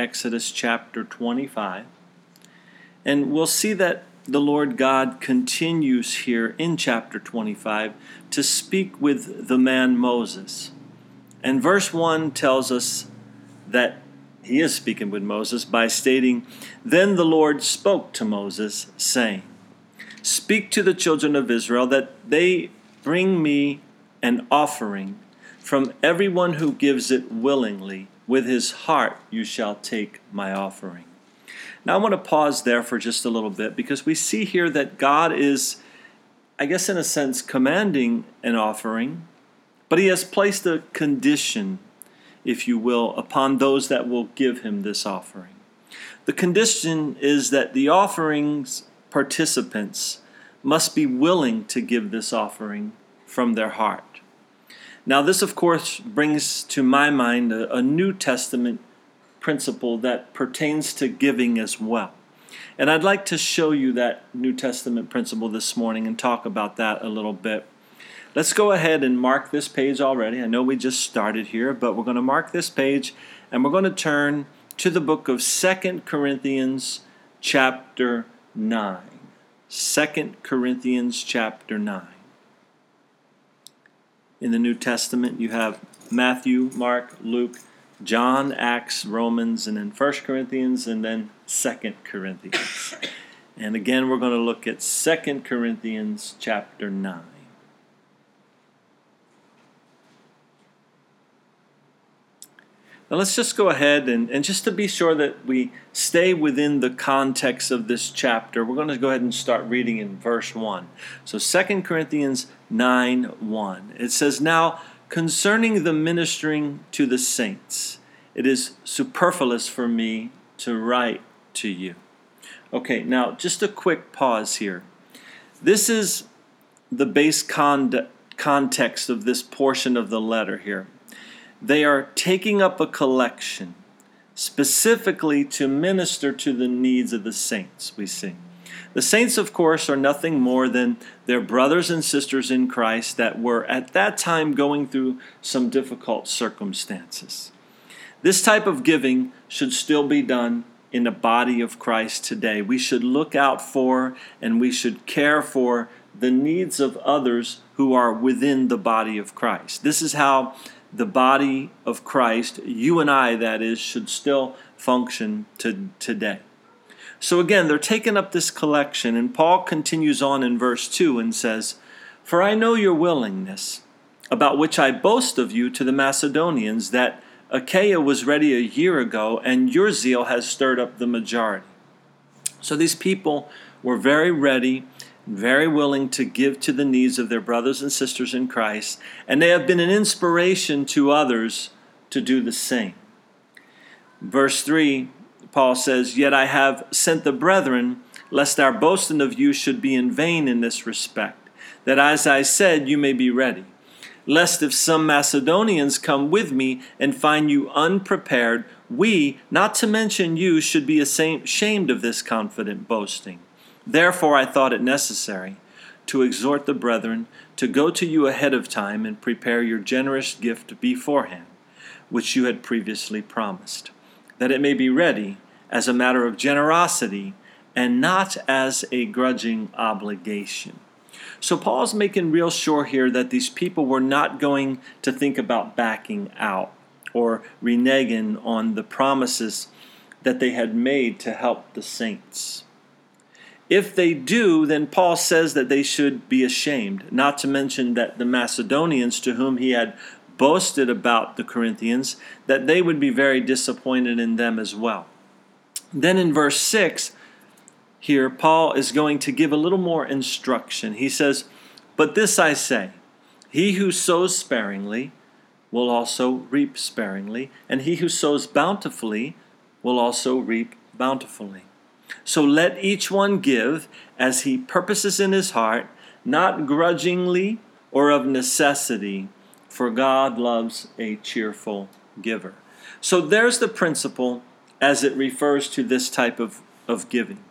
Exodus chapter 25. And we'll see that the Lord God continues here in chapter 25 to speak with the man Moses. And verse 1 tells us that he is speaking with Moses by stating, Then the Lord spoke to Moses, saying, Speak to the children of Israel that they bring me an offering. From everyone who gives it willingly, with his heart you shall take my offering. Now, I want to pause there for just a little bit because we see here that God is, I guess, in a sense, commanding an offering, but he has placed a condition, if you will, upon those that will give him this offering. The condition is that the offering's participants must be willing to give this offering from their heart. Now, this, of course, brings to my mind a, a New Testament principle that pertains to giving as well. And I'd like to show you that New Testament principle this morning and talk about that a little bit. Let's go ahead and mark this page already. I know we just started here, but we're going to mark this page and we're going to turn to the book of Second Corinthians chapter 9. 2 Corinthians chapter 9. In the New Testament, you have Matthew, Mark, Luke, John, Acts, Romans, and then 1 Corinthians, and then 2 Corinthians. and again, we're going to look at 2 Corinthians chapter 9. Now let's just go ahead and, and just to be sure that we stay within the context of this chapter, we're going to go ahead and start reading in verse 1. So 2 Corinthians 9 1. It says, Now Concerning the ministering to the saints, it is superfluous for me to write to you. Okay, now just a quick pause here. This is the base con- context of this portion of the letter here. They are taking up a collection specifically to minister to the needs of the saints, we see. The saints, of course, are nothing more than their brothers and sisters in Christ that were at that time going through some difficult circumstances. This type of giving should still be done in the body of Christ today. We should look out for and we should care for the needs of others who are within the body of Christ. This is how the body of Christ, you and I, that is, should still function to, today. So again, they're taking up this collection, and Paul continues on in verse 2 and says, For I know your willingness, about which I boast of you to the Macedonians, that Achaia was ready a year ago, and your zeal has stirred up the majority. So these people were very ready, very willing to give to the needs of their brothers and sisters in Christ, and they have been an inspiration to others to do the same. Verse 3 Paul says, Yet I have sent the brethren, lest our boasting of you should be in vain in this respect, that as I said, you may be ready. Lest if some Macedonians come with me and find you unprepared, we, not to mention you, should be ashamed of this confident boasting. Therefore I thought it necessary to exhort the brethren to go to you ahead of time and prepare your generous gift beforehand, which you had previously promised that it may be ready as a matter of generosity and not as a grudging obligation. So Paul's making real sure here that these people were not going to think about backing out or reneging on the promises that they had made to help the saints. If they do, then Paul says that they should be ashamed, not to mention that the Macedonians to whom he had boasted about the Corinthians, that they would be very disappointed in them as well. Then in verse 6, here, Paul is going to give a little more instruction. He says, But this I say, he who sows sparingly will also reap sparingly, and he who sows bountifully will also reap bountifully. So let each one give as he purposes in his heart, not grudgingly or of necessity for God loves a cheerful giver. So there's the principle as it refers to this type of, of giving.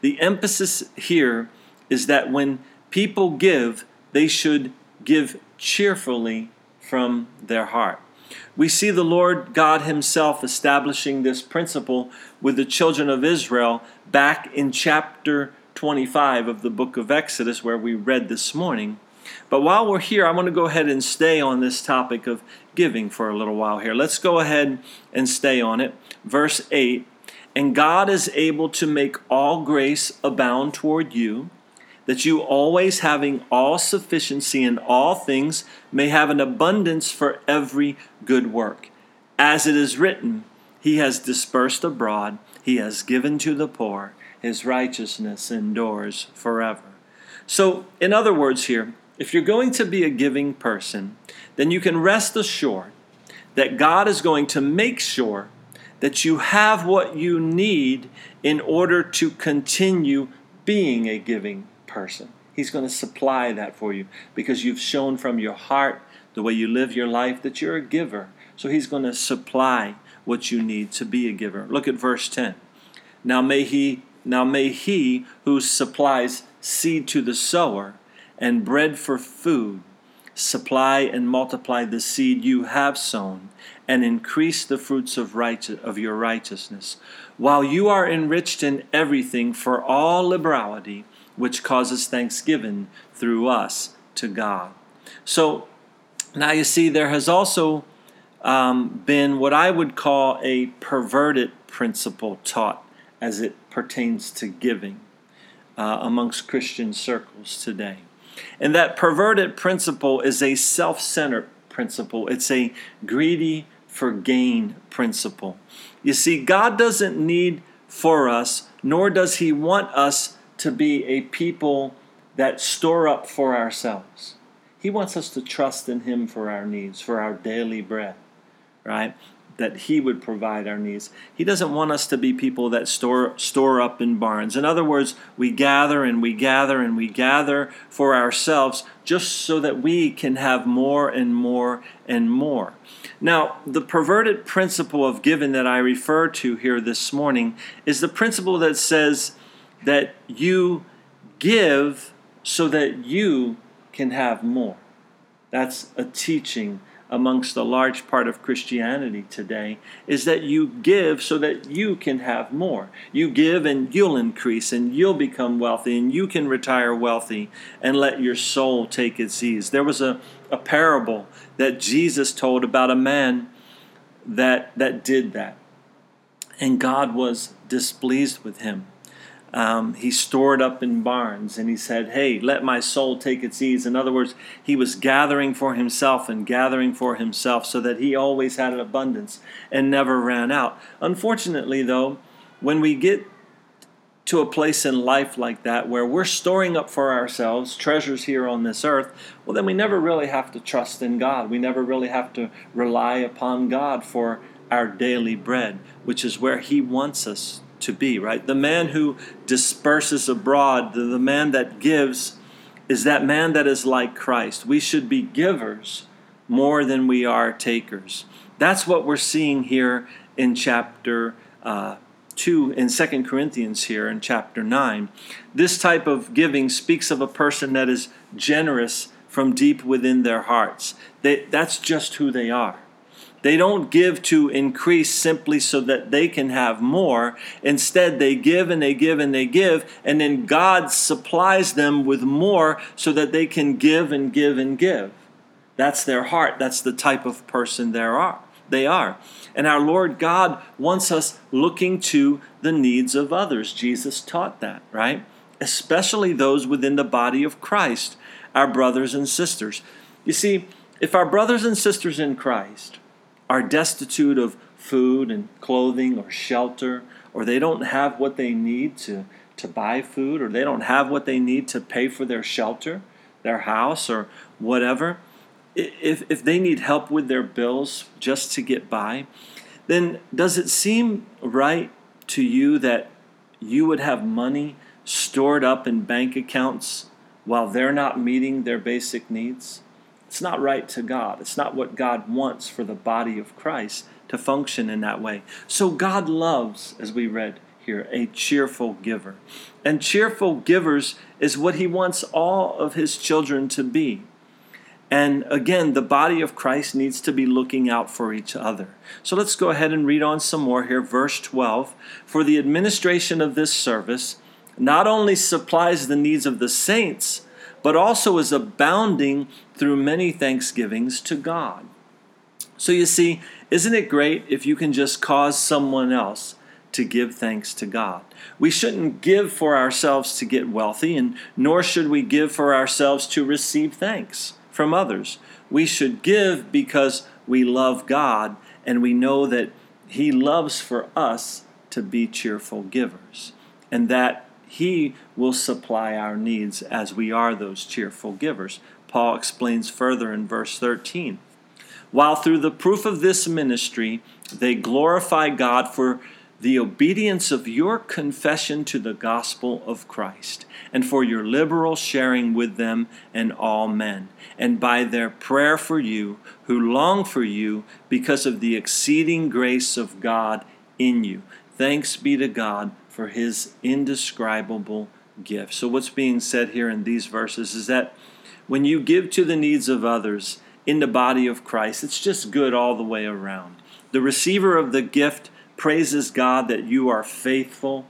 The emphasis here is that when people give, they should give cheerfully from their heart. We see the Lord God Himself establishing this principle with the children of Israel back in chapter 25 of the book of Exodus, where we read this morning. But while we're here, I want to go ahead and stay on this topic of giving for a little while here. Let's go ahead and stay on it. Verse 8 And God is able to make all grace abound toward you, that you always having all sufficiency in all things may have an abundance for every good work. As it is written, He has dispersed abroad, He has given to the poor, His righteousness endures forever. So, in other words, here, if you're going to be a giving person, then you can rest assured that God is going to make sure that you have what you need in order to continue being a giving person. He's going to supply that for you because you've shown from your heart, the way you live your life, that you're a giver. So He's going to supply what you need to be a giver. Look at verse 10. Now may He now may He who supplies seed to the sower and bread for food, supply and multiply the seed you have sown, and increase the fruits of, of your righteousness, while you are enriched in everything for all liberality, which causes thanksgiving through us to God. So now you see, there has also um, been what I would call a perverted principle taught as it pertains to giving uh, amongst Christian circles today. And that perverted principle is a self centered principle, it's a greedy for gain principle. You see, God doesn't need for us, nor does He want us to be a people that store up for ourselves. He wants us to trust in Him for our needs, for our daily bread, right? that he would provide our needs. He doesn't want us to be people that store store up in barns. In other words, we gather and we gather and we gather for ourselves just so that we can have more and more and more. Now, the perverted principle of giving that I refer to here this morning is the principle that says that you give so that you can have more. That's a teaching amongst a large part of Christianity today is that you give so that you can have more. You give and you'll increase and you'll become wealthy and you can retire wealthy and let your soul take its ease. There was a, a parable that Jesus told about a man that, that did that. And God was displeased with him um, he stored up in barns and he said, Hey, let my soul take its ease. In other words, he was gathering for himself and gathering for himself so that he always had an abundance and never ran out. Unfortunately, though, when we get to a place in life like that where we're storing up for ourselves treasures here on this earth, well, then we never really have to trust in God. We never really have to rely upon God for our daily bread, which is where He wants us to be, right? The man who disperses abroad, the, the man that gives, is that man that is like Christ. We should be givers more than we are takers. That's what we're seeing here in chapter uh, 2, in Second Corinthians here in chapter 9. This type of giving speaks of a person that is generous from deep within their hearts. They, that's just who they are. They don't give to increase simply so that they can have more. Instead, they give and they give and they give, and then God supplies them with more so that they can give and give and give. That's their heart. That's the type of person they are. They are. And our Lord God wants us looking to the needs of others. Jesus taught that, right? Especially those within the body of Christ, our brothers and sisters. You see, if our brothers and sisters in Christ are destitute of food and clothing or shelter, or they don't have what they need to, to buy food, or they don't have what they need to pay for their shelter, their house, or whatever, if, if they need help with their bills just to get by, then does it seem right to you that you would have money stored up in bank accounts while they're not meeting their basic needs? It's not right to God. It's not what God wants for the body of Christ to function in that way. So God loves, as we read here, a cheerful giver. And cheerful givers is what He wants all of His children to be. And again, the body of Christ needs to be looking out for each other. So let's go ahead and read on some more here. Verse 12 For the administration of this service not only supplies the needs of the saints, but also is abounding through many thanksgivings to God. So you see, isn't it great if you can just cause someone else to give thanks to God? We shouldn't give for ourselves to get wealthy, and nor should we give for ourselves to receive thanks from others. We should give because we love God and we know that He loves for us to be cheerful givers and that He will supply our needs as we are those cheerful givers. Paul explains further in verse 13. While through the proof of this ministry they glorify God for the obedience of your confession to the gospel of Christ, and for your liberal sharing with them and all men, and by their prayer for you, who long for you because of the exceeding grace of God in you. Thanks be to God for his indescribable gift. So, what's being said here in these verses is that when you give to the needs of others in the body of Christ, it's just good all the way around. The receiver of the gift praises God that you are faithful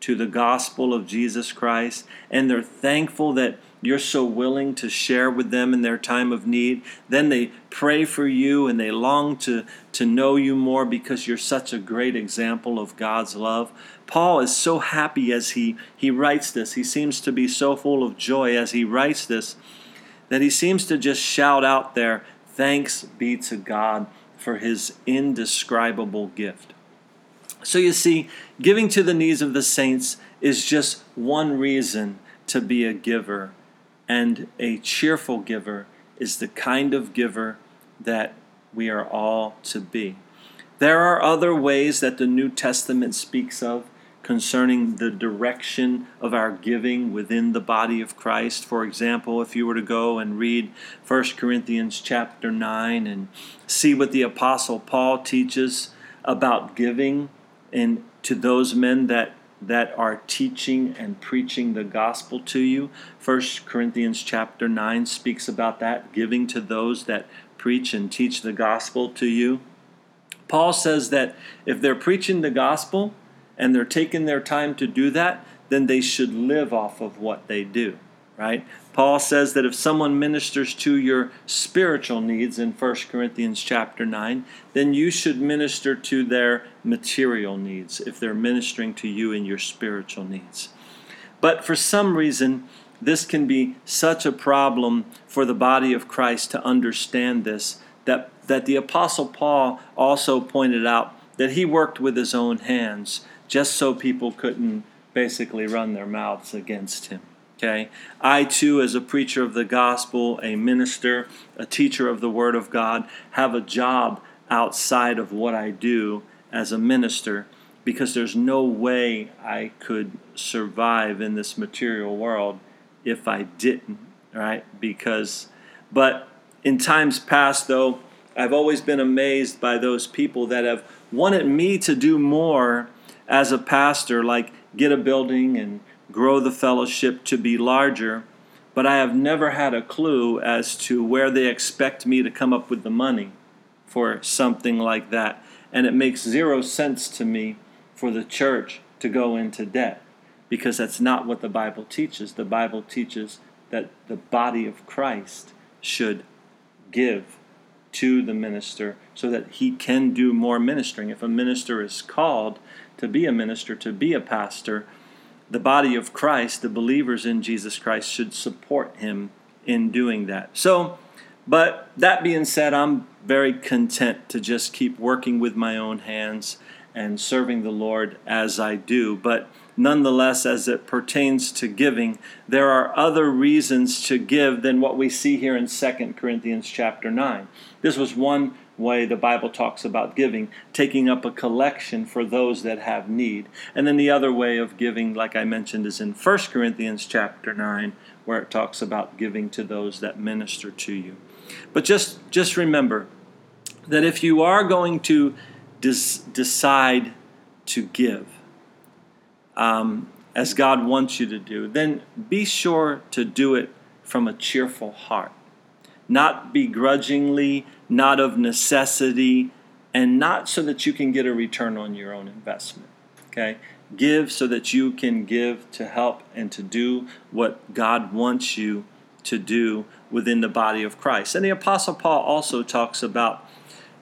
to the gospel of Jesus Christ, and they're thankful that you're so willing to share with them in their time of need. Then they pray for you and they long to, to know you more because you're such a great example of God's love. Paul is so happy as he, he writes this. He seems to be so full of joy as he writes this that he seems to just shout out there, Thanks be to God for his indescribable gift. So you see, giving to the needs of the saints is just one reason to be a giver. And a cheerful giver is the kind of giver that we are all to be. There are other ways that the New Testament speaks of concerning the direction of our giving within the body of Christ. For example, if you were to go and read 1 Corinthians chapter 9 and see what the apostle Paul teaches about giving and to those men that that are teaching and preaching the gospel to you. First Corinthians chapter 9 speaks about that, giving to those that preach and teach the gospel to you. Paul says that if they're preaching the gospel and they're taking their time to do that, then they should live off of what they do right? Paul says that if someone ministers to your spiritual needs in 1 Corinthians chapter 9, then you should minister to their material needs if they're ministering to you in your spiritual needs. But for some reason, this can be such a problem for the body of Christ to understand this that, that the Apostle Paul also pointed out that he worked with his own hands just so people couldn't basically run their mouths against him. Okay? I too, as a preacher of the gospel, a minister, a teacher of the Word of God, have a job outside of what I do as a minister because there's no way I could survive in this material world if I didn't, right? Because, but in times past, though, I've always been amazed by those people that have wanted me to do more as a pastor, like get a building and grow the fellowship to be larger, but I have never had a clue as to where they expect me to come up with the money for something like that. And it makes zero sense to me for the church to go into debt because that's not what the Bible teaches. The Bible teaches that the body of Christ should give to the minister so that he can do more ministering. If a minister is called to be a minister, to be a pastor, the body of Christ, the believers in Jesus Christ, should support him in doing that. So, but that being said, I'm very content to just keep working with my own hands and serving the Lord as I do. But nonetheless, as it pertains to giving, there are other reasons to give than what we see here in 2 Corinthians chapter 9. This was one way the Bible talks about giving, taking up a collection for those that have need. And then the other way of giving, like I mentioned, is in 1 Corinthians chapter 9, where it talks about giving to those that minister to you. But just, just remember that if you are going to des- decide to give, um, as God wants you to do, then be sure to do it from a cheerful heart not begrudgingly, not of necessity, and not so that you can get a return on your own investment. Okay? Give so that you can give to help and to do what God wants you to do within the body of Christ. And the Apostle Paul also talks about,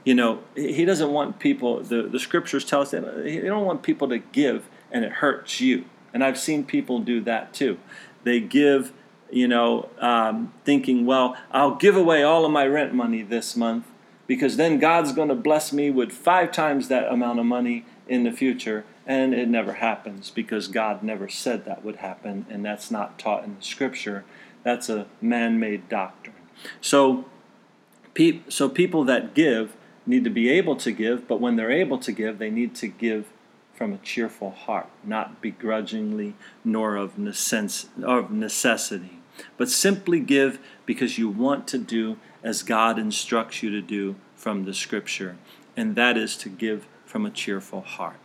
you know, he doesn't want people, the, the scriptures tell us that he don't want people to give and it hurts you. And I've seen people do that too. They give, you know, um, thinking, well, I'll give away all of my rent money this month because then God's going to bless me with five times that amount of money in the future. And it never happens because God never said that would happen, and that's not taught in the scripture. That's a man made doctrine. So, so people that give need to be able to give, but when they're able to give, they need to give from a cheerful heart, not begrudgingly nor of, necess- of necessity, but simply give because you want to do as God instructs you to do from the Scripture, and that is to give from a cheerful heart.